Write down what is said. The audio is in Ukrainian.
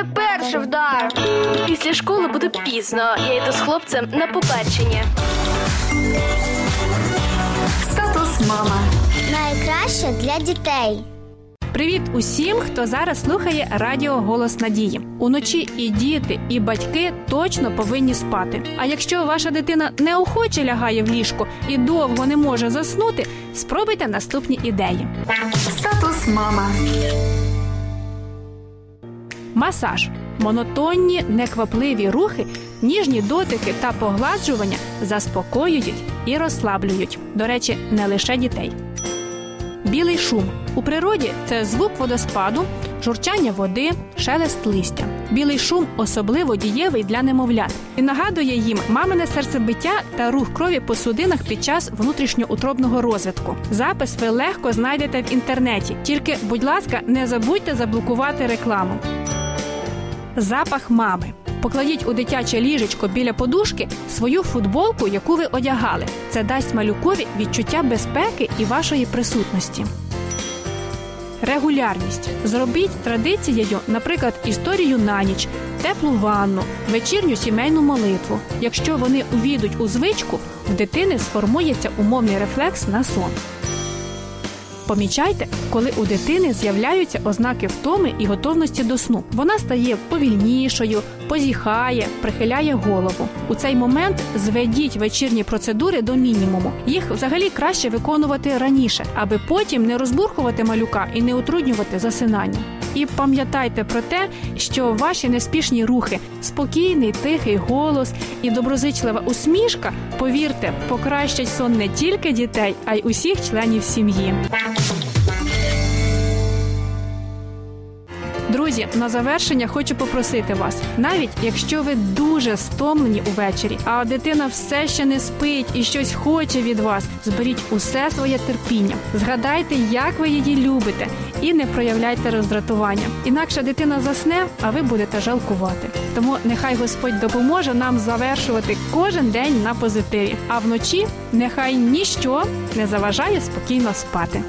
мене перший вдар. Після школи буде пізно. Я йду з хлопцем на побачення. Статус мама. Найкраще для дітей. Привіт усім, хто зараз слухає Радіо Голос Надії. Уночі і діти, і батьки точно повинні спати. А якщо ваша дитина неохоче лягає в ліжко і довго не може заснути, спробуйте наступні ідеї. Статус мама. Масаж. Монотонні, неквапливі рухи, ніжні дотики та погладжування заспокоюють і розслаблюють. До речі, не лише дітей. Білий шум у природі це звук водоспаду, журчання води, шелест листя. Білий шум особливо дієвий для немовлят і нагадує їм мамине серцебиття та рух крові по судинах під час внутрішньоутробного розвитку. Запис ви легко знайдете в інтернеті. Тільки, будь ласка, не забудьте заблокувати рекламу. Запах мами. Покладіть у дитяче ліжечко біля подушки свою футболку, яку ви одягали. Це дасть малюкові відчуття безпеки і вашої присутності. Регулярність. Зробіть традицією, наприклад, історію на ніч, теплу ванну, вечірню сімейну молитву. Якщо вони увійдуть у звичку, в дитини сформується умовний рефлекс на сон. Помічайте, коли у дитини з'являються ознаки втоми і готовності до сну. Вона стає повільнішою, позіхає, прихиляє голову. У цей момент зведіть вечірні процедури до мінімуму. Їх взагалі краще виконувати раніше, аби потім не розбурхувати малюка і не утруднювати засинання. І пам'ятайте про те, що ваші неспішні рухи, спокійний, тихий голос і доброзичлива усмішка, повірте, покращать сон не тільки дітей, а й усіх членів сім'ї. Друзі, на завершення хочу попросити вас, навіть якщо ви дуже стомлені увечері, а дитина все ще не спить і щось хоче від вас, зберіть усе своє терпіння, згадайте, як ви її любите, і не проявляйте роздратування. Інакше дитина засне, а ви будете жалкувати. Тому нехай Господь допоможе нам завершувати кожен день на позитиві. А вночі нехай ніщо не заважає спокійно спати.